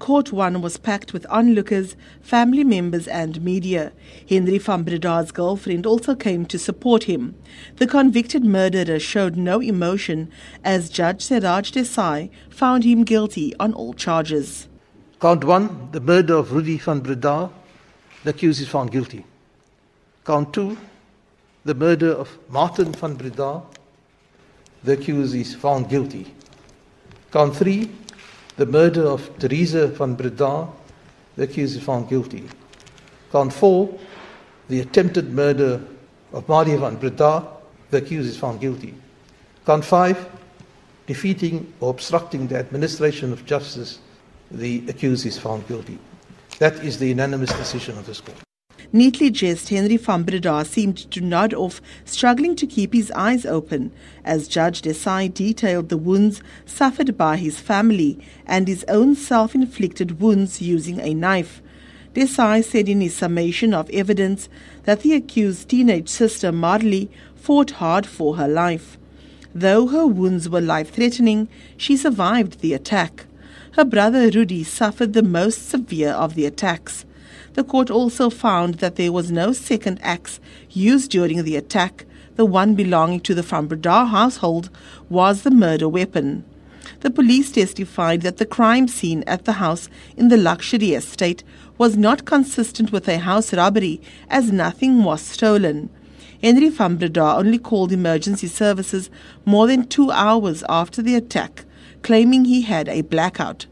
Court 1 was packed with onlookers, family members, and media. Henry van Breda's girlfriend also came to support him. The convicted murderer showed no emotion as Judge Siraj Desai found him guilty on all charges. Count 1, the murder of Rudi van Breda, the accused is found guilty. Count 2, the murder of Martin van Breda, the accused is found guilty. Count 3, the murder of Teresa van Breda, the accused is found guilty. Count 4, the attempted murder of Marli van Breda, the accused is found guilty. Count 5, defeating or obstructing the administration of justice, the accused is found guilty. That is the unanimous decision of this court. Neatly dressed Henry van Breda seemed to nod off, struggling to keep his eyes open, as Judge Desai detailed the wounds suffered by his family and his own self-inflicted wounds using a knife. Desai said in his summation of evidence that the accused teenage sister Marli fought hard for her life. Though her wounds were life-threatening, she survived the attack. Her brother Rudi suffered the most severe of the attacks. The court also found that there was no second axe used during the attack. The one belonging to the Van household was the murder weapon. The police testified that the crime scene at the house in the luxury estate was not consistent with a house robbery as nothing was stolen. Henry van Breda only called emergency services more than two hours after the attack, claiming he had a blackout.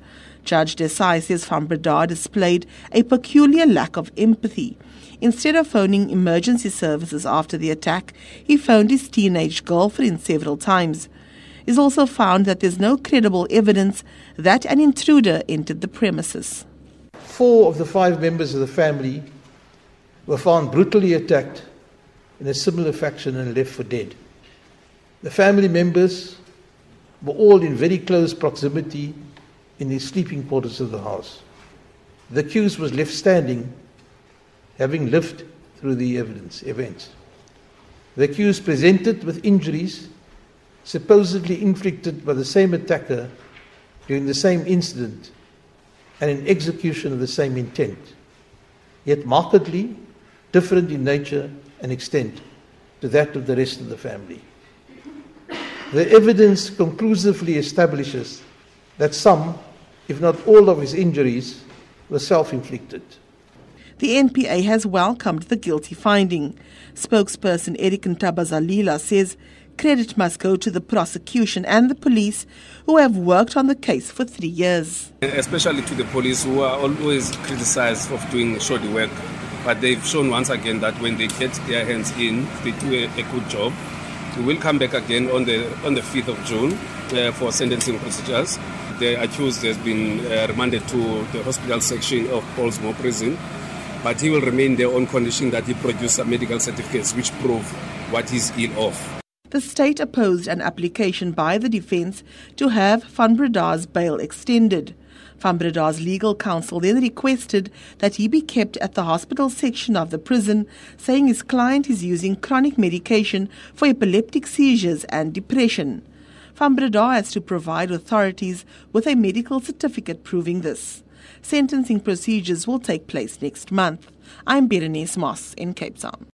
Judge Desai says Van Breda displayed a peculiar lack of empathy. Instead of phoning emergency services after the attack, he phoned his teenage girlfriend several times. It's also found that there's no credible evidence that an intruder entered the premises. Four of the five members of the family were found brutally attacked in a similar fashion and left for dead. The family members were all in very close proximity in the sleeping quarters of the house. The accused was left standing, having lived through the evidence events. The accused presented with injuries supposedly inflicted by the same attacker during the same incident and in execution of the same intent, yet markedly different in nature and extent to that of the rest of the family. The evidence conclusively establishes that some if not all of his injuries, were self inflicted. The NPA has welcomed the guilty finding. Spokesperson Eric Ntabazalila says credit must go to the prosecution and the police who have worked on the case for three years. Especially to the police who are always criticized of doing shoddy work. But they've shown once again that when they get their hands in, they do a, a good job. We will come back again on the on the 5th of June uh, for sentencing procedures the accused has been uh, remanded to the hospital section of Pollsmoor prison, but he will remain there on condition that he produce some medical certificates which prove what he's ill of. The state opposed an application by the defense to have Van Breda's bail extended. Van Breda's legal counsel then requested that he be kept at the hospital section of the prison, saying his client is using chronic medication for epileptic seizures and depression. Van Breda has to provide authorities with a medical certificate proving this. Sentencing procedures will take place next month. I'm Berenice Moss in Cape Town.